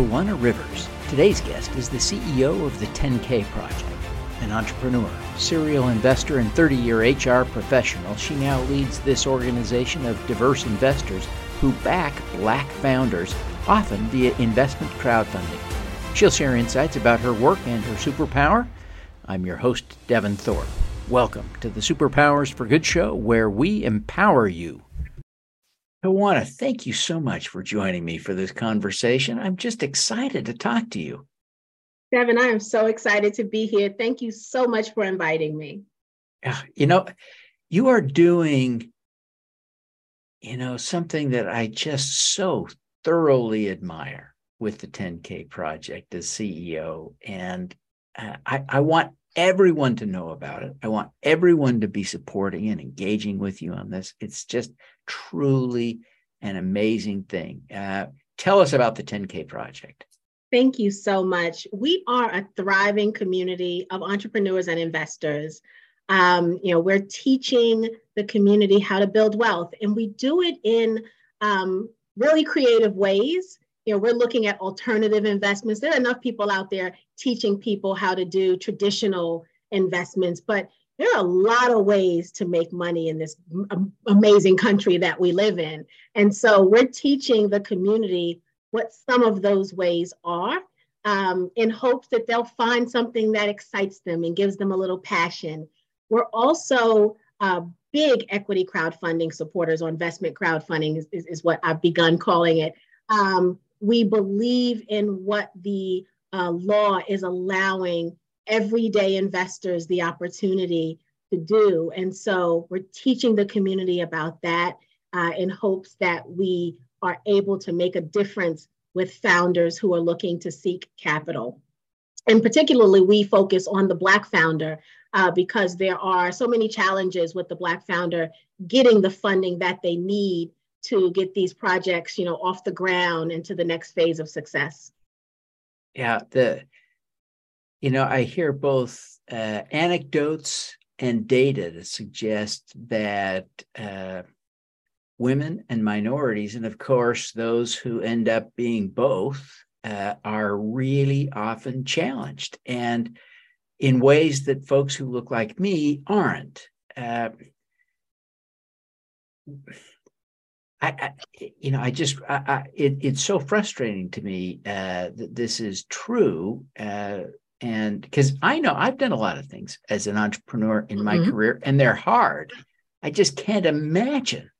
Tawana Rivers. Today's guest is the CEO of the 10K Project. An entrepreneur, serial investor, and 30 year HR professional, she now leads this organization of diverse investors who back black founders, often via investment crowdfunding. She'll share insights about her work and her superpower. I'm your host, Devin Thorpe. Welcome to the Superpowers for Good show, where we empower you. Tawana, thank you so much for joining me for this conversation. I'm just excited to talk to you. Devin, I am so excited to be here. Thank you so much for inviting me. Yeah, you know, you are doing, you know, something that I just so thoroughly admire with the 10K project as CEO. And uh, I, I want everyone to know about it. I want everyone to be supporting and engaging with you on this. It's just truly an amazing thing. Uh, tell us about the 10K project. Thank you so much. We are a thriving community of entrepreneurs and investors. Um, you know, we're teaching the community how to build wealth, and we do it in um, really creative ways. You know, we're looking at alternative investments. There are enough people out there teaching people how to do traditional investments, but there are a lot of ways to make money in this amazing country that we live in. And so we're teaching the community what some of those ways are um, in hopes that they'll find something that excites them and gives them a little passion. We're also uh, big equity crowdfunding supporters or investment crowdfunding is, is, is what I've begun calling it. Um, we believe in what the uh, law is allowing everyday investors the opportunity to do. And so we're teaching the community about that uh, in hopes that we are able to make a difference with founders who are looking to seek capital. And particularly, we focus on the Black founder uh, because there are so many challenges with the Black founder getting the funding that they need to get these projects, you know, off the ground into the next phase of success. Yeah, the you know, I hear both uh, anecdotes and data that suggest that uh, women and minorities, and of course, those who end up being both, uh, are really often challenged and in ways that folks who look like me aren't. Uh, I, I, you know, I just, I, I, it, it's so frustrating to me uh, that this is true. And because I know I've done a lot of things as an entrepreneur in my mm-hmm. career, and they're hard. I just can't imagine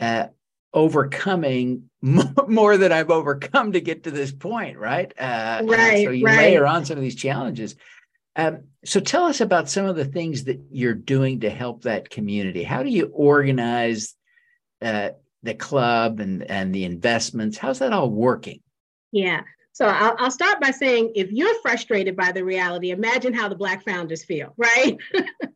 uh, overcoming more, more, than I've overcome to get to this point, right? Uh, right. So you right. layer on some of these challenges. Um, so tell us about some of the things that you're doing to help that community. How do you organize uh, the club and and the investments? How's that all working? Yeah. So I'll, I'll, start by saying if you're frustrated by the reality, imagine how the Black founders feel, right?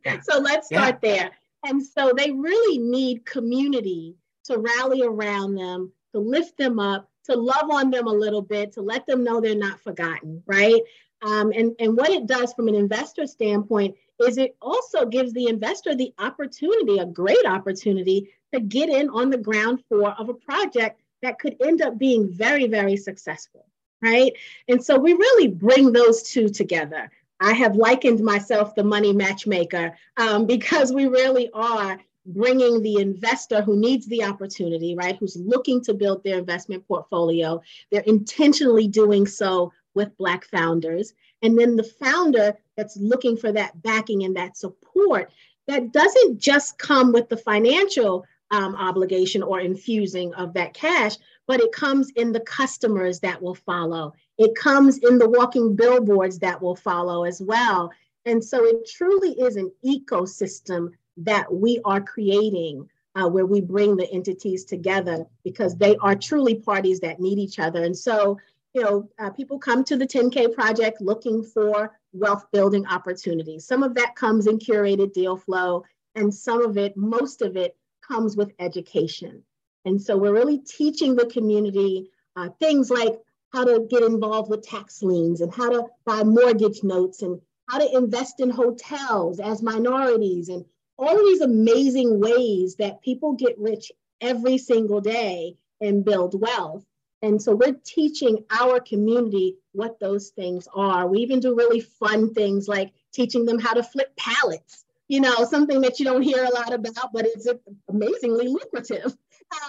Yeah. so let's start yeah. there. And so they really need community to rally around them, to lift them up, to love on them a little bit, to let them know they're not forgotten, right? Um, and, and what it does from an investor standpoint is it also gives the investor the opportunity, a great opportunity, to get in on the ground floor of a project that could end up being very, very successful right? And so we really bring those two together. I have likened myself the money matchmaker um, because we really are bringing the investor who needs the opportunity, right? Who's looking to build their investment portfolio. They're intentionally doing so with Black founders. And then the founder that's looking for that backing and that support that doesn't just come with the financial um, obligation or infusing of that cash, but it comes in the customers that will follow. It comes in the walking billboards that will follow as well. And so it truly is an ecosystem that we are creating uh, where we bring the entities together because they are truly parties that need each other. And so, you know, uh, people come to the 10K project looking for wealth building opportunities. Some of that comes in curated deal flow, and some of it, most of it, comes with education. And so we're really teaching the community uh, things like how to get involved with tax liens and how to buy mortgage notes and how to invest in hotels as minorities and all of these amazing ways that people get rich every single day and build wealth. And so we're teaching our community what those things are. We even do really fun things like teaching them how to flip pallets, you know, something that you don't hear a lot about, but it's amazingly lucrative.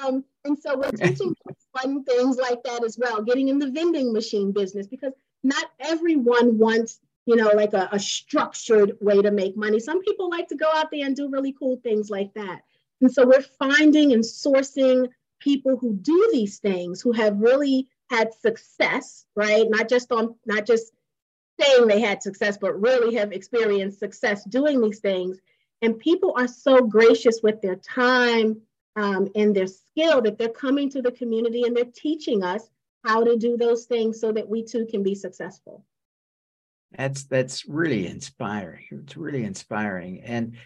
Um, and so we're teaching fun things like that as well, getting in the vending machine business because not everyone wants, you know, like a, a structured way to make money. Some people like to go out there and do really cool things like that. And so we're finding and sourcing people who do these things who have really had success, right? Not just on, not just saying they had success, but really have experienced success doing these things. And people are so gracious with their time um, and their skill that they're coming to the community and they're teaching us how to do those things so that we too can be successful. That's that's really inspiring. It's really inspiring, and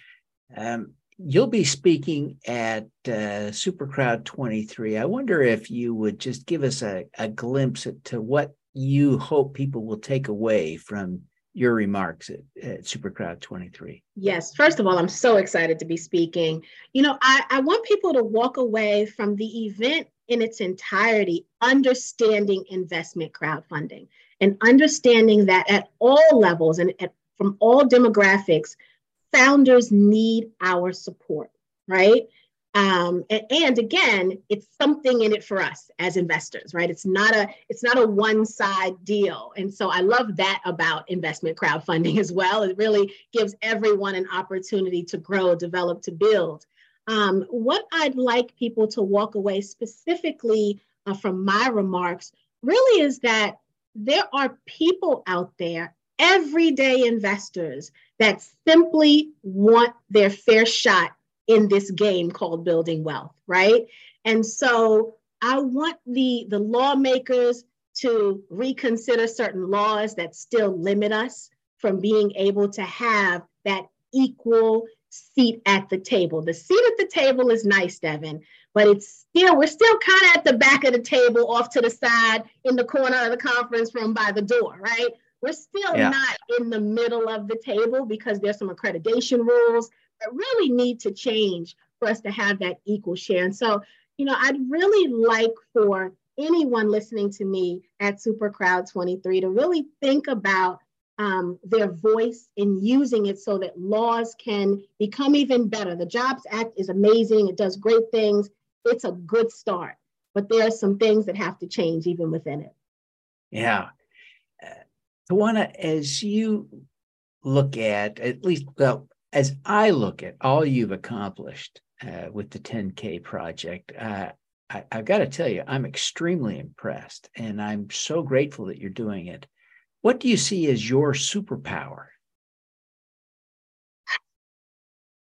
um, you'll be speaking at uh, Supercrowd 23. I wonder if you would just give us a, a glimpse to what you hope people will take away from your remarks at, at Supercrowd 23. Yes. First of all, I'm so excited to be speaking. You know, I, I want people to walk away from the event in its entirety understanding investment crowdfunding and understanding that at all levels and at, from all demographics, founders need our support, right? Um, and, and, again, it's something in it for us as investors, right? It's not a it's not a one side deal, and so I love that about investment crowdfunding as well. It really gives everyone an opportunity to grow, develop, to build. Um, what I'd like people to walk away specifically uh, from my remarks really is that there are people out there, everyday investors, that simply want their fair shot in this game called building wealth, right? And so I want the, the lawmakers to reconsider certain laws that still limit us from being able to have that equal seat at the table. The seat at the table is nice, Devin, but it's still, we're still kind of at the back of the table, off to the side in the corner of the conference room by the door, right? We're still yeah. not in the middle of the table because there's some accreditation rules really need to change for us to have that equal share. And so, you know, I'd really like for anyone listening to me at Super Crowd 23 to really think about um, their voice in using it so that laws can become even better. The Jobs Act is amazing, it does great things, it's a good start, but there are some things that have to change even within it. Yeah. Uh, Tawana, as you look at, at least, well, as I look at all you've accomplished uh, with the 10K project, uh, I, have got to tell you, I'm extremely impressed and I'm so grateful that you're doing it. What do you see as your superpower?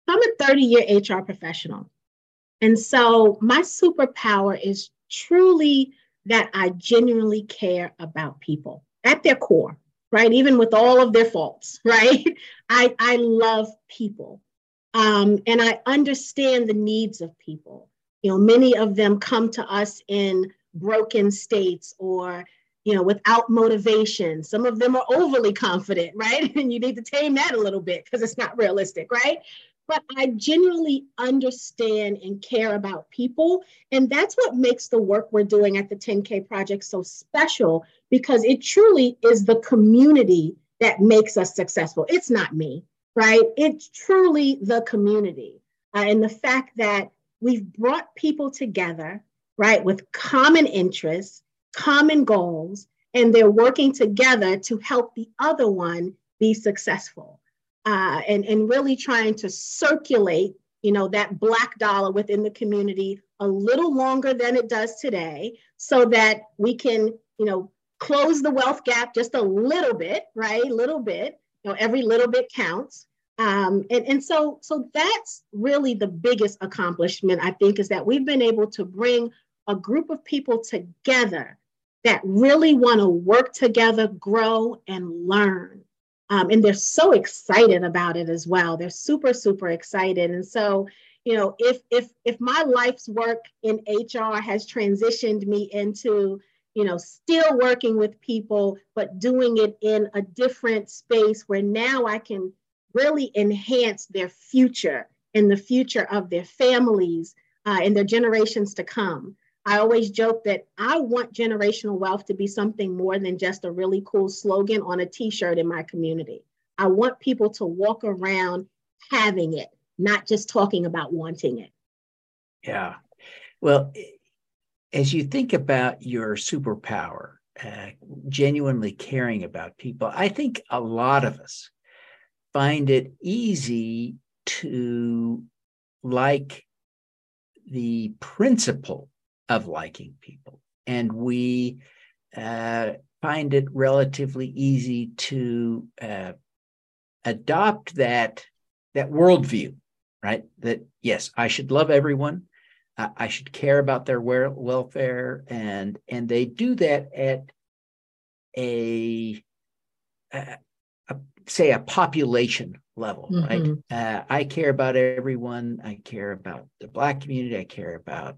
I'm a 30 year HR professional. And so my superpower is truly that I genuinely care about people at their core, right? Even with all of their faults, right? I, I love people. Um, and I understand the needs of people. You know, many of them come to us in broken states or you know, without motivation. Some of them are overly confident, right? And you need to tame that a little bit because it's not realistic, right? But I genuinely understand and care about people. And that's what makes the work we're doing at the 10K Project so special because it truly is the community that makes us successful. It's not me, right? It's truly the community. Uh, and the fact that we've brought people together, right, with common interests common goals, and they're working together to help the other one be successful. Uh, and, and really trying to circulate, you know, that black dollar within the community a little longer than it does today so that we can, you know, close the wealth gap just a little bit, right? Little bit, you know, every little bit counts. Um, and, and so, so that's really the biggest accomplishment, I think, is that we've been able to bring a group of people together that really want to work together, grow, and learn. Um, and they're so excited about it as well. They're super, super excited. And so, you know, if if if my life's work in HR has transitioned me into, you know, still working with people, but doing it in a different space where now I can really enhance their future and the future of their families uh, and their generations to come I always joke that I want generational wealth to be something more than just a really cool slogan on a t shirt in my community. I want people to walk around having it, not just talking about wanting it. Yeah. Well, as you think about your superpower, uh, genuinely caring about people, I think a lot of us find it easy to like the principle of liking people. And we uh, find it relatively easy to uh, adopt that, that worldview, right? That, yes, I should love everyone. I should care about their welfare, and and they do that at a, a, a say a population level, mm-hmm. right? Uh, I care about everyone. I care about the Black community. I care about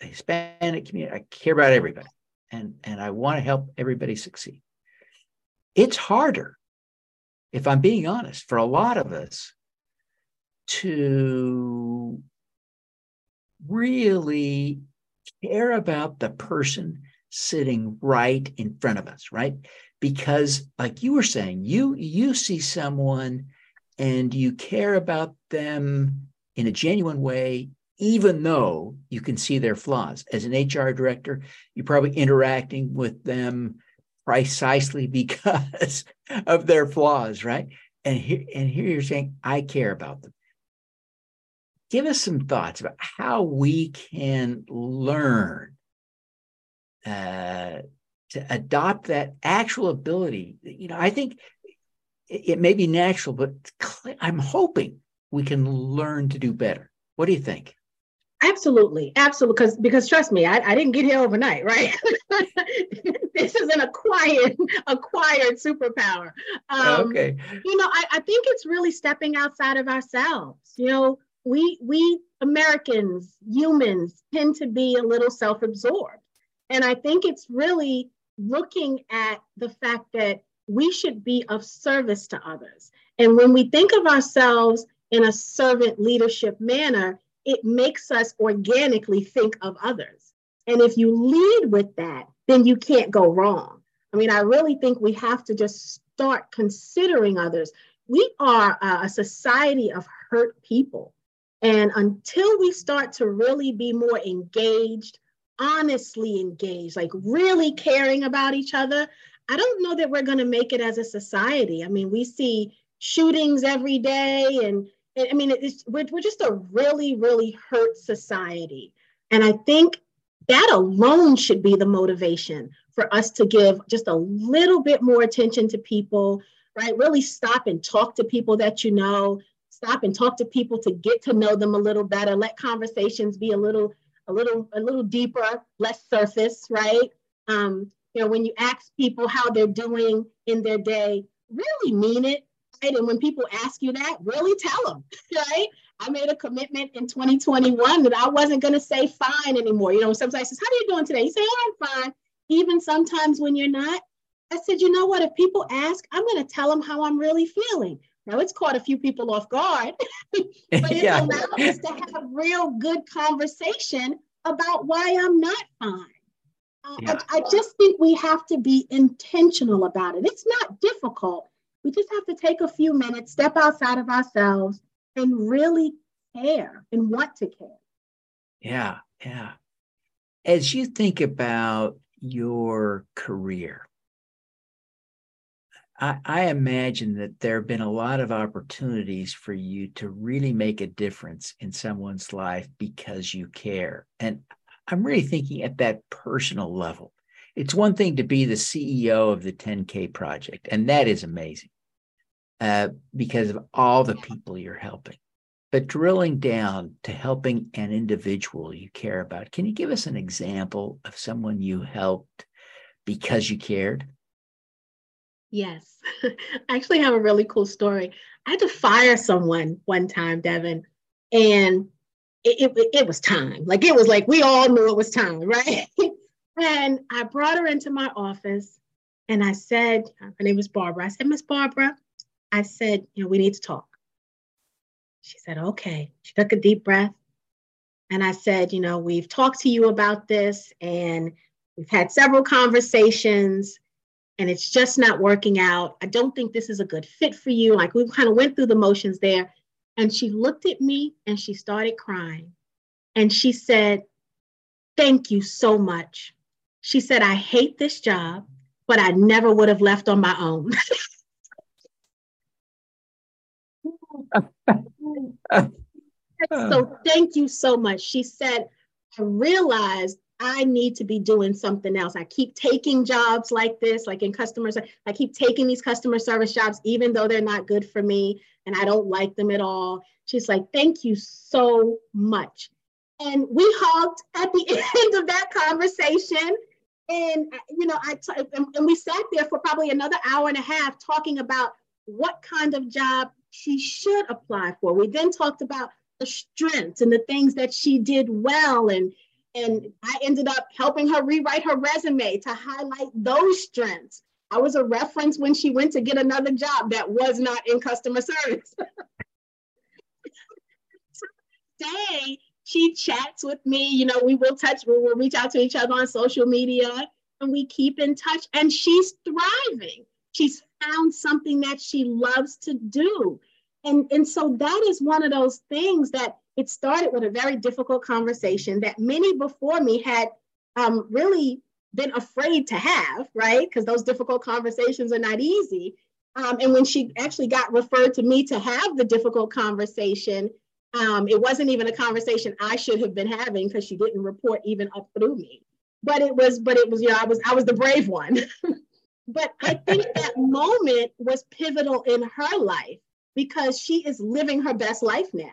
Hispanic community. I care about everybody, and and I want to help everybody succeed. It's harder, if I'm being honest, for a lot of us to really care about the person sitting right in front of us, right? Because like you were saying, you you see someone and you care about them in a genuine way even though you can see their flaws. As an HR director, you're probably interacting with them precisely because of their flaws, right? And here, and here you're saying, I care about them give us some thoughts about how we can learn uh, to adopt that actual ability. You know, I think it may be natural, but I'm hoping we can learn to do better. What do you think? Absolutely, absolutely. Because because trust me, I, I didn't get here overnight, right? this is an acquired acquired superpower. Um, okay. You know, I, I think it's really stepping outside of ourselves. You know, we we Americans, humans, tend to be a little self-absorbed. And I think it's really looking at the fact that we should be of service to others. And when we think of ourselves in a servant leadership manner, it makes us organically think of others. And if you lead with that, then you can't go wrong. I mean, I really think we have to just start considering others. We are a society of hurt people. And until we start to really be more engaged, honestly engaged, like really caring about each other, I don't know that we're going to make it as a society. I mean, we see shootings every day, and, I mean, it's, we're, we're just a really, really hurt society. And I think that alone should be the motivation for us to give just a little bit more attention to people, right? Really stop and talk to people that you know, stop and talk to people to get to know them a little better let conversations be a little a little a little deeper less surface right um, you know when you ask people how they're doing in their day really mean it right and when people ask you that really tell them right i made a commitment in 2021 that i wasn't going to say fine anymore you know sometimes says how are you doing today you say oh i'm fine even sometimes when you're not i said you know what if people ask i'm going to tell them how i'm really feeling now it's caught a few people off guard, but it yeah. allowed us to have real good conversation about why I'm not fine. Uh, yeah. I, I just think we have to be intentional about it. It's not difficult. We just have to take a few minutes, step outside of ourselves, and really care and want to care. Yeah, yeah. As you think about your career, I, I imagine that there have been a lot of opportunities for you to really make a difference in someone's life because you care. And I'm really thinking at that personal level. It's one thing to be the CEO of the 10K project, and that is amazing uh, because of all the people you're helping. But drilling down to helping an individual you care about, can you give us an example of someone you helped because you cared? Yes. I actually have a really cool story. I had to fire someone one time, Devin, and it, it, it was time. Like it was like we all knew it was time, right? And I brought her into my office and I said, her name was Barbara. I said, Miss Barbara, I said, you know, we need to talk. She said, okay. She took a deep breath. And I said, you know, we've talked to you about this and we've had several conversations and it's just not working out. I don't think this is a good fit for you. Like we kind of went through the motions there. And she looked at me and she started crying. And she said, Thank you so much. She said, I hate this job, but I never would have left on my own. so thank you so much. She said, I realized I need to be doing something else. I keep taking jobs like this, like in customers. I keep taking these customer service jobs, even though they're not good for me and I don't like them at all. She's like, thank you so much. And we hugged at the end of that conversation. And, you know, I t- and, we sat there for probably another hour and a half talking about what kind of job she should apply for. We then talked about the strengths and the things that she did well and and I ended up helping her rewrite her resume to highlight those strengths. I was a reference when she went to get another job that was not in customer service. Today, she chats with me. You know, we will touch, we will reach out to each other on social media and we keep in touch. And she's thriving. She's found something that she loves to do. And, and so that is one of those things that it started with a very difficult conversation that many before me had um, really been afraid to have, right? Because those difficult conversations are not easy. Um, and when she actually got referred to me to have the difficult conversation, um, it wasn't even a conversation I should have been having because she didn't report even up through me. But it was, but it was, you know, I was, I was the brave one. but I think that moment was pivotal in her life because she is living her best life now.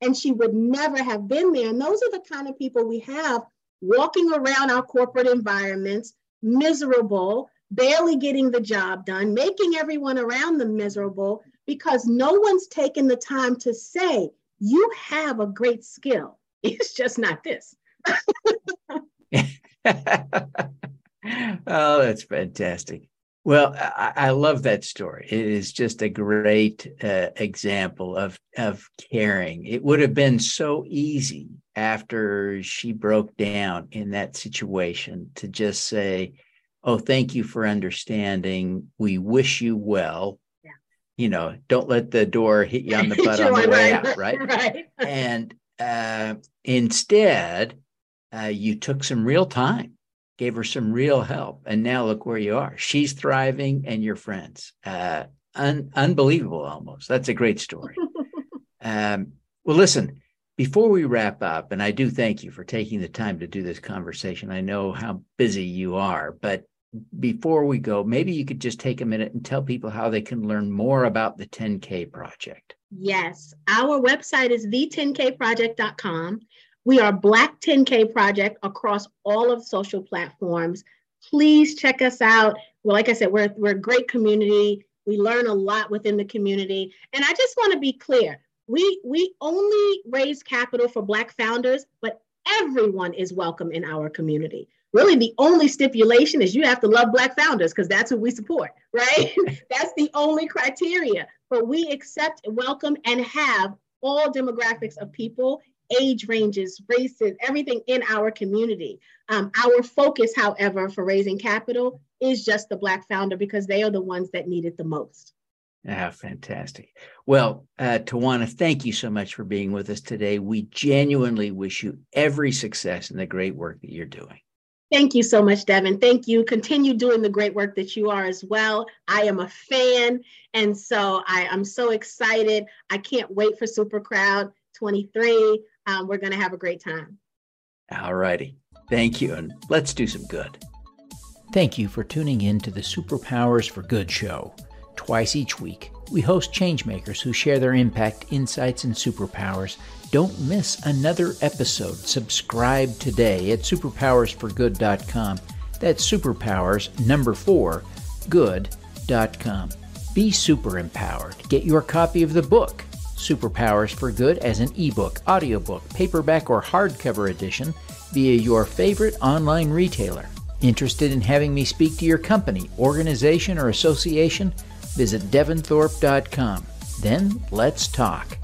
And she would never have been there. And those are the kind of people we have walking around our corporate environments, miserable, barely getting the job done, making everyone around them miserable because no one's taken the time to say, you have a great skill. It's just not this. oh, that's fantastic. Well, I, I, love that story. It is just a great uh, example of of caring. It would have been so easy after she broke down in that situation to just say, "Oh, thank you for understanding. We wish you well." You know, don't let the door hit you on the butt on the way out, right? right. And uh, instead, uh, you took some real time gave her some real help. And now look where you are. She's thriving and you're friends. Uh, un- unbelievable almost. That's a great story. um, well, listen, before we wrap up, and I do thank you for taking the time to do this conversation. I know how busy you are, but before we go, maybe you could just take a minute and tell people how they can learn more about the 10K project. Yes, our website is the10kproject.com. We are Black 10K Project across all of social platforms. Please check us out. Well, like I said, we're, we're a great community. We learn a lot within the community. And I just want to be clear we, we only raise capital for Black founders, but everyone is welcome in our community. Really, the only stipulation is you have to love Black founders because that's who we support, right? that's the only criteria. But we accept, welcome, and have all demographics of people age ranges, races, everything in our community. Um, our focus, however, for raising capital is just the Black founder because they are the ones that need it the most. Ah, fantastic. Well, uh, Tawana, thank you so much for being with us today. We genuinely wish you every success in the great work that you're doing. Thank you so much, Devin. Thank you. Continue doing the great work that you are as well. I am a fan. And so I, am so excited. I can't wait for Super Crowd 23 um, we're going to have a great time. All righty. Thank you. And let's do some good. Thank you for tuning in to the Superpowers for Good show. Twice each week, we host changemakers who share their impact, insights, and superpowers. Don't miss another episode. Subscribe today at superpowersforgood.com. That's superpowers number four, good.com. Be super empowered. Get your copy of the book Superpowers for Good as an ebook, audiobook, paperback, or hardcover edition via your favorite online retailer. Interested in having me speak to your company, organization, or association? Visit devinthorpe.com. Then let's talk.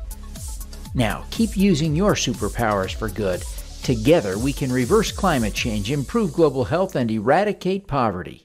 Now, keep using your superpowers for good Together, we can reverse climate change, improve global health, and eradicate poverty.